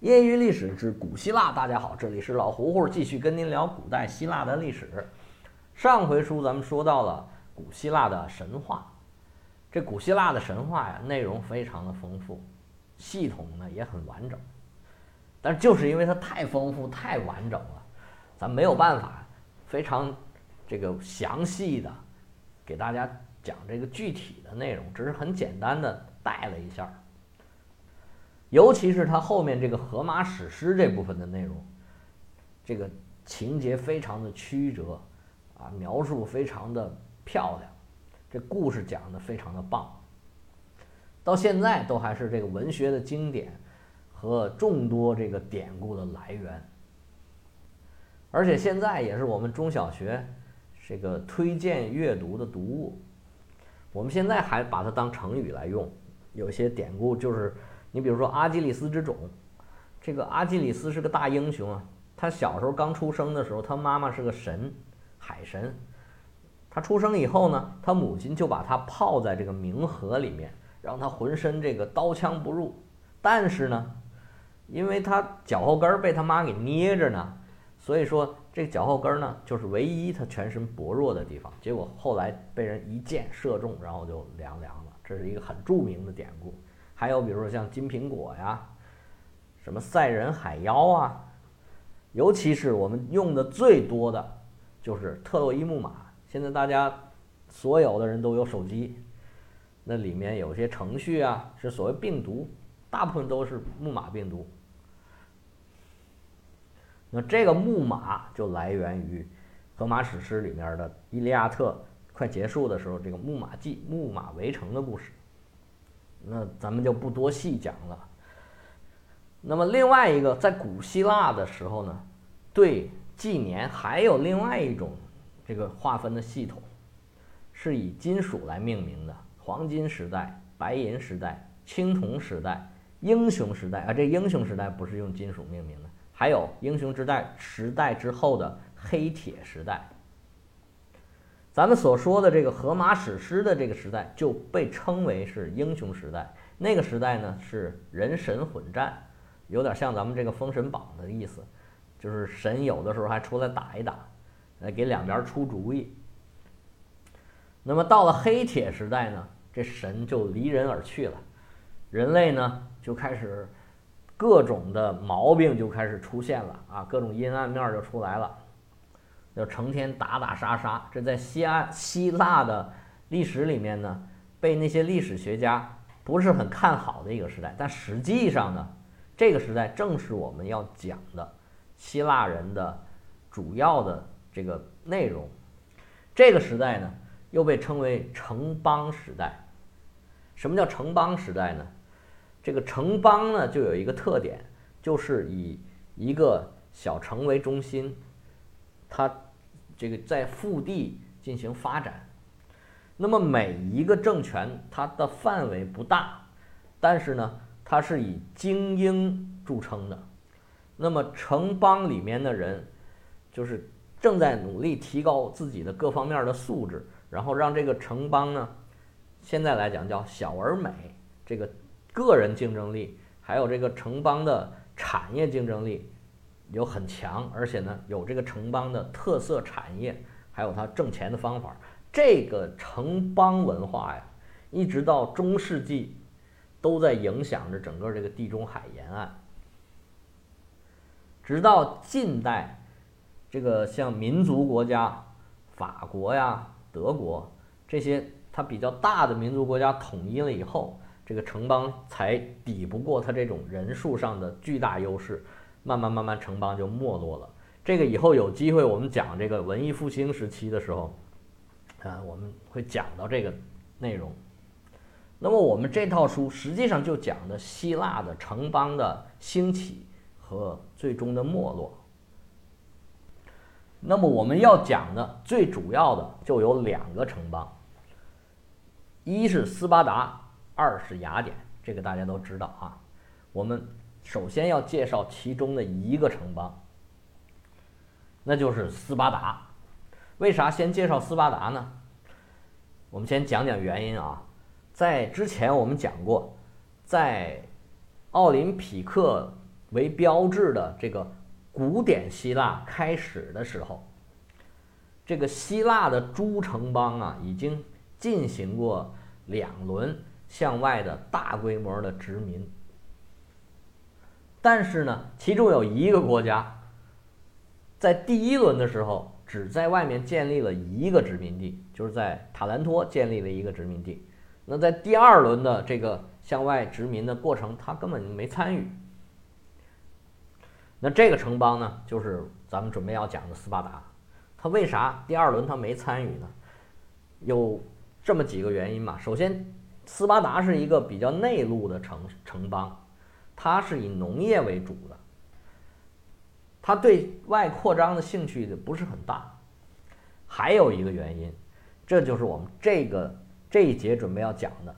业余历史之古希腊，大家好，这里是老胡胡，继续跟您聊古代希腊的历史。上回书咱们说到了古希腊的神话，这古希腊的神话呀，内容非常的丰富，系统呢也很完整。但就是因为它太丰富、太完整了，咱没有办法非常这个详细的给大家讲这个具体的内容，只是很简单的带了一下。尤其是它后面这个《荷马史诗》这部分的内容，这个情节非常的曲折，啊，描述非常的漂亮，这故事讲的非常的棒，到现在都还是这个文学的经典和众多这个典故的来源，而且现在也是我们中小学这个推荐阅读的读物，我们现在还把它当成语来用，有些典故就是。你比如说阿基里斯之踵，这个阿基里斯是个大英雄啊。他小时候刚出生的时候，他妈妈是个神，海神。他出生以后呢，他母亲就把他泡在这个冥河里面，让他浑身这个刀枪不入。但是呢，因为他脚后跟被他妈给捏着呢，所以说这脚后跟呢就是唯一他全身薄弱的地方。结果后来被人一箭射中，然后就凉凉了。这是一个很著名的典故。还有比如说像金苹果呀，什么赛人海妖啊，尤其是我们用的最多的，就是特洛伊木马。现在大家所有的人都有手机，那里面有些程序啊是所谓病毒，大部分都是木马病毒。那这个木马就来源于荷马史诗里面的《伊利亚特》快结束的时候，这个木马记、木马围城的故事。那咱们就不多细讲了。那么另外一个，在古希腊的时候呢，对纪年还有另外一种这个划分的系统，是以金属来命名的：黄金时代、白银时代、青铜时代、英雄时代啊。这英雄时代不是用金属命名的，还有英雄之代时代之后的黑铁时代。咱们所说的这个荷马史诗的这个时代就被称为是英雄时代。那个时代呢是人神混战，有点像咱们这个封神榜的意思，就是神有的时候还出来打一打，来给两边出主意。那么到了黑铁时代呢，这神就离人而去了，人类呢就开始各种的毛病就开始出现了啊，各种阴暗面就出来了。要成天打打杀杀，这在西安希腊的历史里面呢，被那些历史学家不是很看好的一个时代。但实际上呢，这个时代正是我们要讲的希腊人的主要的这个内容。这个时代呢，又被称为城邦时代。什么叫城邦时代呢？这个城邦呢，就有一个特点，就是以一个小城为中心。它这个在腹地进行发展，那么每一个政权它的范围不大，但是呢，它是以精英著称的。那么城邦里面的人，就是正在努力提高自己的各方面的素质，然后让这个城邦呢，现在来讲叫小而美，这个个人竞争力，还有这个城邦的产业竞争力。有很强，而且呢，有这个城邦的特色产业，还有它挣钱的方法。这个城邦文化呀，一直到中世纪，都在影响着整个这个地中海沿岸。直到近代，这个像民族国家，法国呀、德国这些，它比较大的民族国家统一了以后，这个城邦才抵不过它这种人数上的巨大优势。慢慢慢慢，城邦就没落了。这个以后有机会我们讲这个文艺复兴时期的时候，啊，我们会讲到这个内容。那么我们这套书实际上就讲的希腊的城邦的兴起和最终的没落。那么我们要讲的最主要的就有两个城邦，一是斯巴达，二是雅典。这个大家都知道啊，我们。首先要介绍其中的一个城邦，那就是斯巴达。为啥先介绍斯巴达呢？我们先讲讲原因啊。在之前我们讲过，在奥林匹克为标志的这个古典希腊开始的时候，这个希腊的诸城邦啊，已经进行过两轮向外的大规模的殖民。但是呢，其中有一个国家，在第一轮的时候，只在外面建立了一个殖民地，就是在塔兰托建立了一个殖民地。那在第二轮的这个向外殖民的过程，他根本没参与。那这个城邦呢，就是咱们准备要讲的斯巴达。他为啥第二轮他没参与呢？有这么几个原因嘛。首先，斯巴达是一个比较内陆的城城邦。它是以农业为主的，它对外扩张的兴趣的不是很大。还有一个原因，这就是我们这个这一节准备要讲的，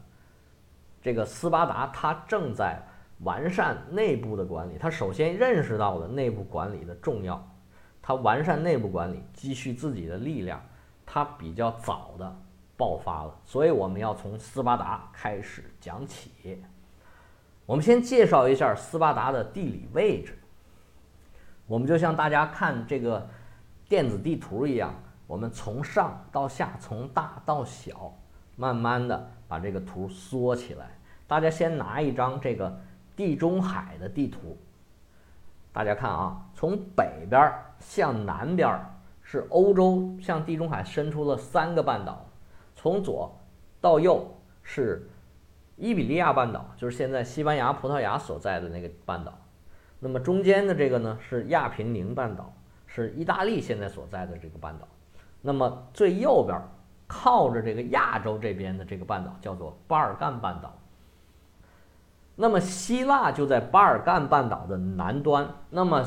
这个斯巴达它正在完善内部的管理。它首先认识到了内部管理的重要，它完善内部管理，积蓄自己的力量，它比较早的爆发了。所以我们要从斯巴达开始讲起。我们先介绍一下斯巴达的地理位置。我们就像大家看这个电子地图一样，我们从上到下，从大到小，慢慢的把这个图缩起来。大家先拿一张这个地中海的地图，大家看啊，从北边向南边是欧洲，向地中海伸出了三个半岛，从左到右是。伊比利亚半岛就是现在西班牙、葡萄牙所在的那个半岛，那么中间的这个呢是亚平宁半岛，是意大利现在所在的这个半岛。那么最右边靠着这个亚洲这边的这个半岛叫做巴尔干半岛。那么希腊就在巴尔干半岛的南端，那么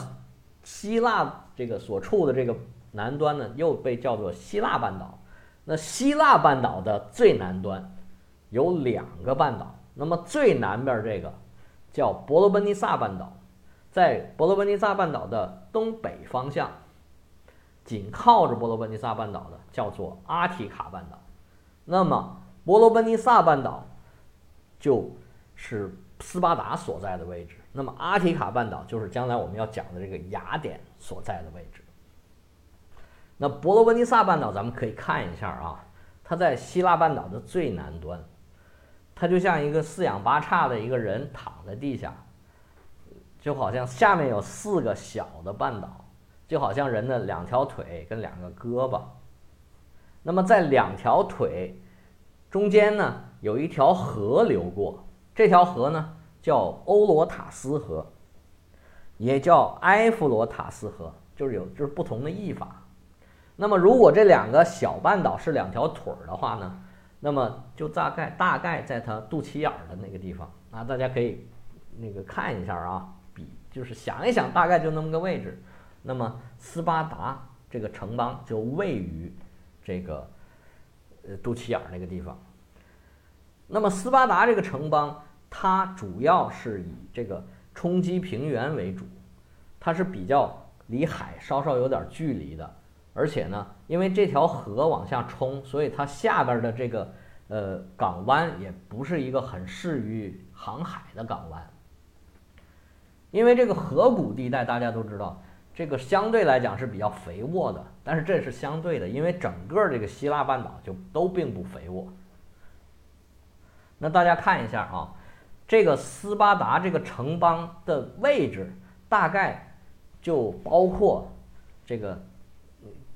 希腊这个所处的这个南端呢又被叫做希腊半岛。那希腊半岛的最南端。有两个半岛，那么最南边这个叫伯罗奔尼撒半岛，在伯罗奔尼撒半岛的东北方向，紧靠着伯罗奔尼撒半岛的叫做阿提卡半岛。那么伯罗奔尼撒半岛就是斯巴达所在的位置，那么阿提卡半岛就是将来我们要讲的这个雅典所在的位置。那伯罗奔尼撒半岛咱们可以看一下啊，它在希腊半岛的最南端。它就像一个四仰八叉的一个人躺在地下，就好像下面有四个小的半岛，就好像人的两条腿跟两个胳膊。那么在两条腿中间呢，有一条河流过，这条河呢叫欧罗塔斯河，也叫埃弗罗塔斯河，就是有就是不同的译法。那么如果这两个小半岛是两条腿儿的话呢？那么就大概大概在它肚脐眼儿的那个地方啊，大家可以那个看一下啊，比就是想一想，大概就那么个位置。那么斯巴达这个城邦就位于这个呃肚脐眼儿那个地方。那么斯巴达这个城邦，它主要是以这个冲击平原为主，它是比较离海稍稍有点距离的。而且呢，因为这条河往下冲，所以它下边的这个呃港湾也不是一个很适于航海的港湾。因为这个河谷地带大家都知道，这个相对来讲是比较肥沃的，但是这是相对的，因为整个这个希腊半岛就都并不肥沃。那大家看一下啊，这个斯巴达这个城邦的位置大概就包括这个。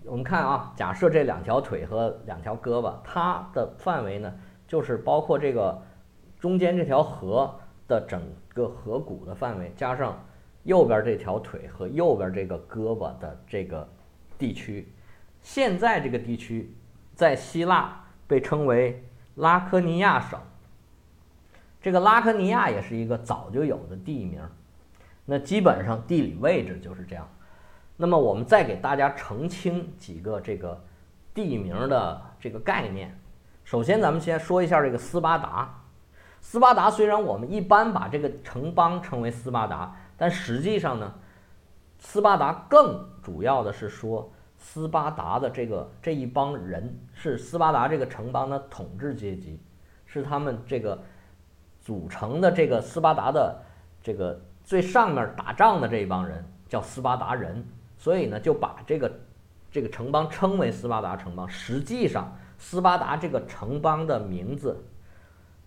我们看啊，假设这两条腿和两条胳膊，它的范围呢，就是包括这个中间这条河的整个河谷的范围，加上右边这条腿和右边这个胳膊的这个地区。现在这个地区在希腊被称为拉科尼亚省。这个拉科尼亚也是一个早就有的地名，那基本上地理位置就是这样。那么我们再给大家澄清几个这个地名的这个概念。首先，咱们先说一下这个斯巴达。斯巴达虽然我们一般把这个城邦称为斯巴达，但实际上呢，斯巴达更主要的是说斯巴达的这个这一帮人是斯巴达这个城邦的统治阶级，是他们这个组成的这个斯巴达的这个最上面打仗的这一帮人叫斯巴达人，所以呢就把这个这个城邦称为斯巴达城邦。实际上，斯巴达这个城邦的名字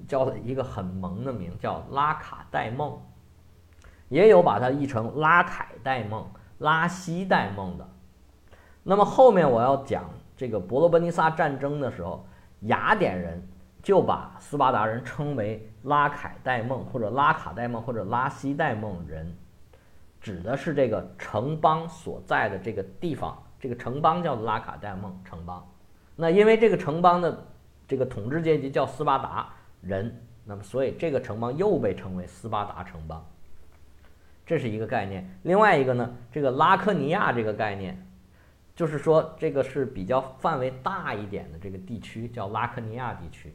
叫一个很萌的名，叫拉卡戴梦，也有把它译成拉凯戴梦、拉西戴梦的。那么后面我要讲这个伯罗奔尼撒战争的时候，雅典人就把斯巴达人称为拉凯戴梦或者拉卡戴梦或者拉西戴梦人，指的是这个城邦所在的这个地方。这个城邦叫做拉卡戴蒙城邦。那因为这个城邦的这个统治阶级叫斯巴达人，那么所以这个城邦又被称为斯巴达城邦。这是一个概念。另外一个呢，这个拉科尼亚这个概念。就是说，这个是比较范围大一点的这个地区，叫拉科尼亚地区。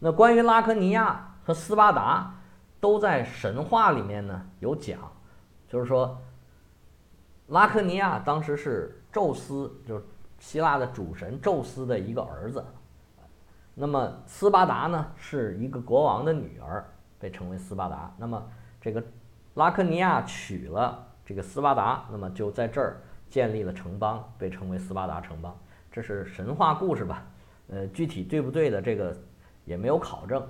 那关于拉科尼亚和斯巴达，都在神话里面呢有讲，就是说，拉科尼亚当时是宙斯，就是希腊的主神宙斯的一个儿子。那么斯巴达呢是一个国王的女儿，被称为斯巴达。那么这个拉科尼亚娶了这个斯巴达，那么就在这儿。建立了城邦，被称为斯巴达城邦，这是神话故事吧？呃，具体对不对的这个也没有考证。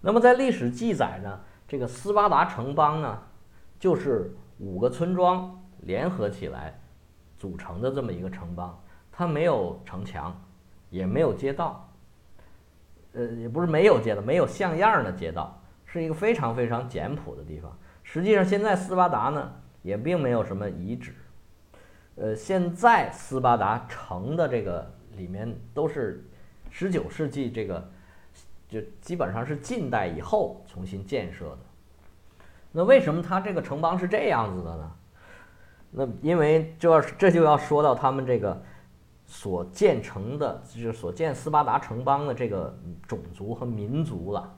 那么在历史记载呢，这个斯巴达城邦呢，就是五个村庄联合起来组成的这么一个城邦，它没有城墙，也没有街道，呃，也不是没有街道，没有像样的街道，是一个非常非常简朴的地方。实际上，现在斯巴达呢，也并没有什么遗址。呃，现在斯巴达城的这个里面都是十九世纪这个，就基本上是近代以后重新建设的。那为什么他这个城邦是这样子的呢？那因为就要这就要说到他们这个所建成的，就是所建斯巴达城邦的这个种族和民族了。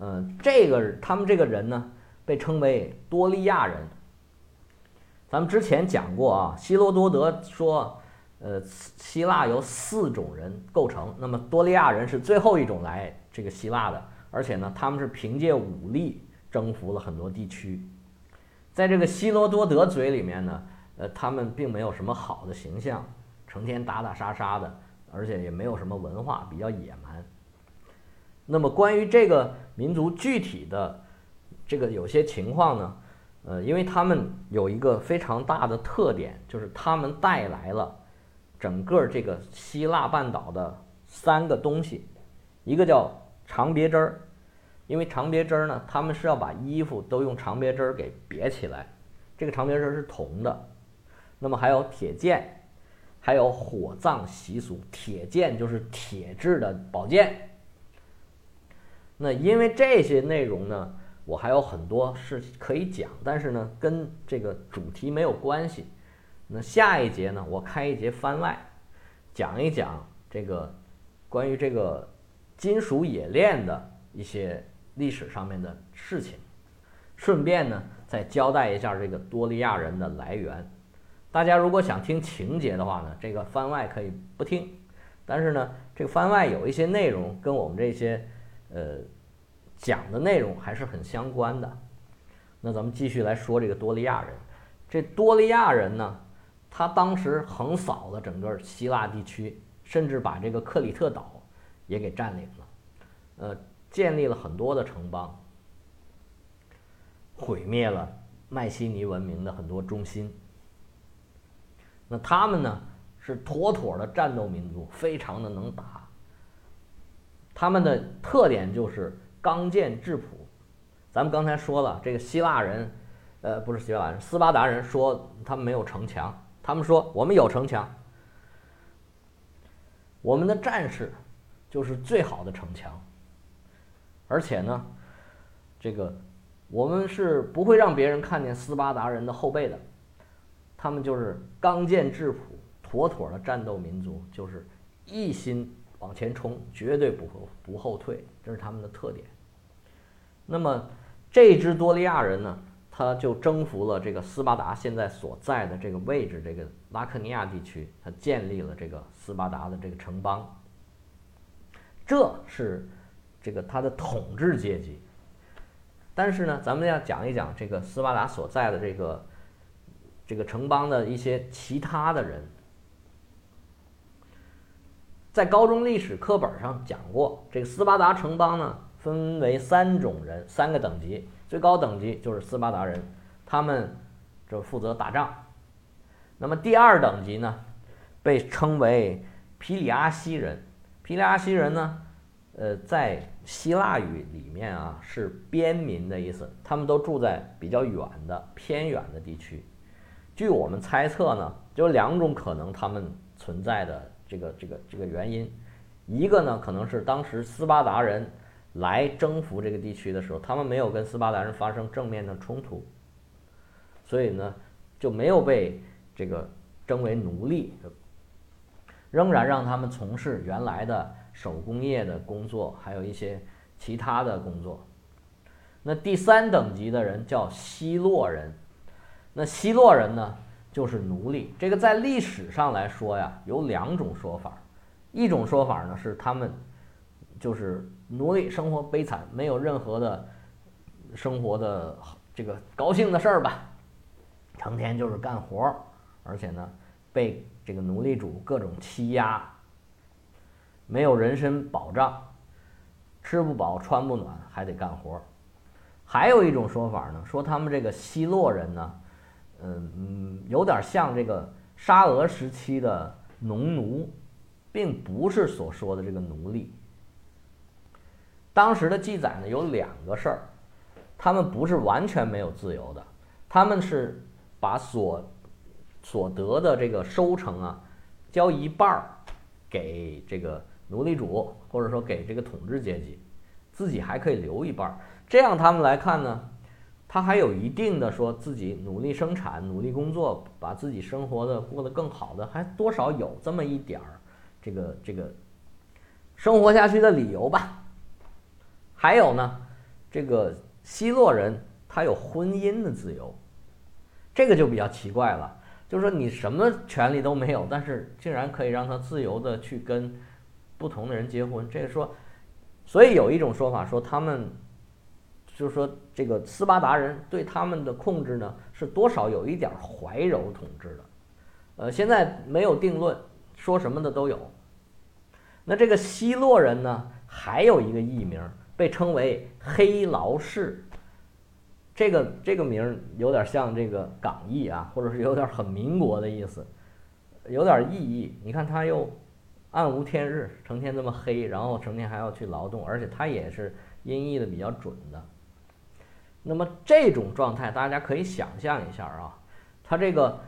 嗯，这个他们这个人呢，被称为多利亚人。咱们之前讲过啊，希罗多德说，呃，希腊由四种人构成，那么多利亚人是最后一种来这个希腊的，而且呢，他们是凭借武力征服了很多地区。在这个希罗多德嘴里面呢，呃，他们并没有什么好的形象，成天打打杀杀的，而且也没有什么文化，比较野蛮。那么关于这个民族具体的这个有些情况呢？呃，因为他们有一个非常大的特点，就是他们带来了整个这个希腊半岛的三个东西，一个叫长别针儿，因为长别针儿呢，他们是要把衣服都用长别针儿给别起来，这个长别针儿是铜的，那么还有铁剑，还有火葬习俗，铁剑就是铁制的宝剑，那因为这些内容呢。我还有很多是可以讲，但是呢，跟这个主题没有关系。那下一节呢，我开一节番外，讲一讲这个关于这个金属冶炼的一些历史上面的事情，顺便呢再交代一下这个多利亚人的来源。大家如果想听情节的话呢，这个番外可以不听，但是呢，这个番外有一些内容跟我们这些呃。讲的内容还是很相关的，那咱们继续来说这个多利亚人。这多利亚人呢，他当时横扫了整个希腊地区，甚至把这个克里特岛也给占领了，呃，建立了很多的城邦，毁灭了迈锡尼文明的很多中心。那他们呢，是妥妥的战斗民族，非常的能打。他们的特点就是。刚健质朴，咱们刚才说了，这个希腊人，呃，不是希腊人，斯巴达人说他们没有城墙，他们说我们有城墙，我们的战士就是最好的城墙，而且呢，这个我们是不会让别人看见斯巴达人的后背的，他们就是刚健质朴、妥妥的战斗民族，就是一心往前冲，绝对不后不后退，这是他们的特点。那么，这支多利亚人呢，他就征服了这个斯巴达现在所在的这个位置，这个拉克尼亚地区，他建立了这个斯巴达的这个城邦。这是这个他的统治阶级。但是呢，咱们要讲一讲这个斯巴达所在的这个这个城邦的一些其他的人。在高中历史课本上讲过，这个斯巴达城邦呢分为三种人，三个等级，最高等级就是斯巴达人，他们就负责打仗。那么第二等级呢，被称为皮里阿西人。皮里阿西人呢，呃，在希腊语里面啊是边民的意思，他们都住在比较远的偏远的地区。据我们猜测呢，就两种可能，他们存在的。这个这个这个原因，一个呢可能是当时斯巴达人来征服这个地区的时候，他们没有跟斯巴达人发生正面的冲突，所以呢就没有被这个征为奴隶，仍然让他们从事原来的手工业的工作，还有一些其他的工作。那第三等级的人叫希洛人，那希洛人呢？就是奴隶，这个在历史上来说呀，有两种说法。一种说法呢是他们就是奴隶，生活悲惨，没有任何的生活的这个高兴的事儿吧，成天就是干活，而且呢被这个奴隶主各种欺压，没有人身保障，吃不饱穿不暖，还得干活。还有一种说法呢，说他们这个希洛人呢。嗯嗯，有点像这个沙俄时期的农奴，并不是所说的这个奴隶。当时的记载呢有两个事儿，他们不是完全没有自由的，他们是把所所得的这个收成啊，交一半儿给这个奴隶主，或者说给这个统治阶级，自己还可以留一半儿。这样他们来看呢。他还有一定的说自己努力生产、努力工作，把自己生活的过得更好的，还多少有这么一点儿，这个这个生活下去的理由吧。还有呢，这个希洛人他有婚姻的自由，这个就比较奇怪了。就是说你什么权利都没有，但是竟然可以让他自由的去跟不同的人结婚。这个说，所以有一种说法说他们。就是说，这个斯巴达人对他们的控制呢，是多少有一点怀柔统治的，呃，现在没有定论，说什么的都有。那这个希洛人呢，还有一个艺名，被称为黑劳士。这个这个名有点像这个港译啊，或者是有点很民国的意思，有点意义。你看他又暗无天日，成天这么黑，然后成天还要去劳动，而且他也是音译的比较准的。那么这种状态，大家可以想象一下啊，他这个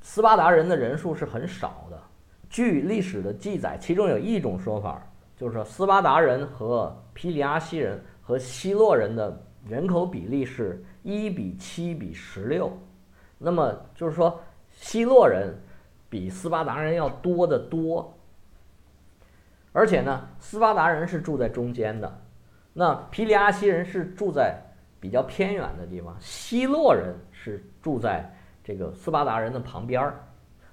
斯巴达人的人数是很少的。据历史的记载，其中有一种说法，就是说斯巴达人和皮里阿西人和希洛人的人口比例是一比七比十六。那么就是说，希洛人比斯巴达人要多得多。而且呢，斯巴达人是住在中间的，那皮里阿西人是住在。比较偏远的地方，希洛人是住在这个斯巴达人的旁边儿。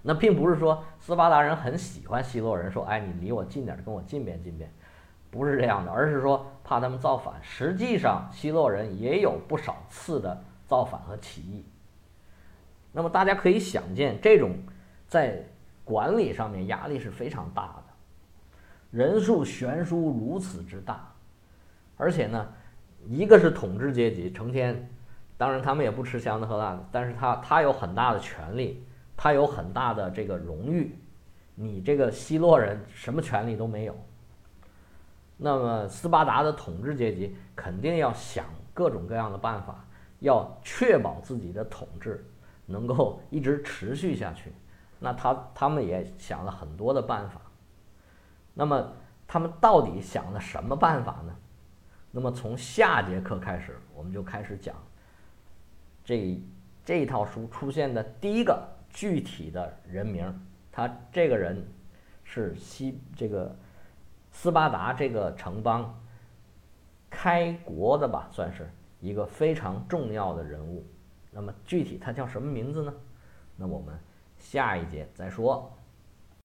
那并不是说斯巴达人很喜欢希洛人，说哎，你离我近点，跟我近边近边，不是这样的，而是说怕他们造反。实际上，希洛人也有不少次的造反和起义。那么大家可以想见，这种在管理上面压力是非常大的，人数悬殊如此之大，而且呢。一个是统治阶级，成天，当然他们也不吃香的喝辣的，但是他他有很大的权利，他有很大的这个荣誉，你这个希洛人什么权利都没有。那么斯巴达的统治阶级肯定要想各种各样的办法，要确保自己的统治能够一直持续下去。那他他们也想了很多的办法。那么他们到底想了什么办法呢？那么从下节课开始，我们就开始讲这这一套书出现的第一个具体的人名。他这个人是西这个斯巴达这个城邦开国的吧，算是一个非常重要的人物。那么具体他叫什么名字呢？那我们下一节再说。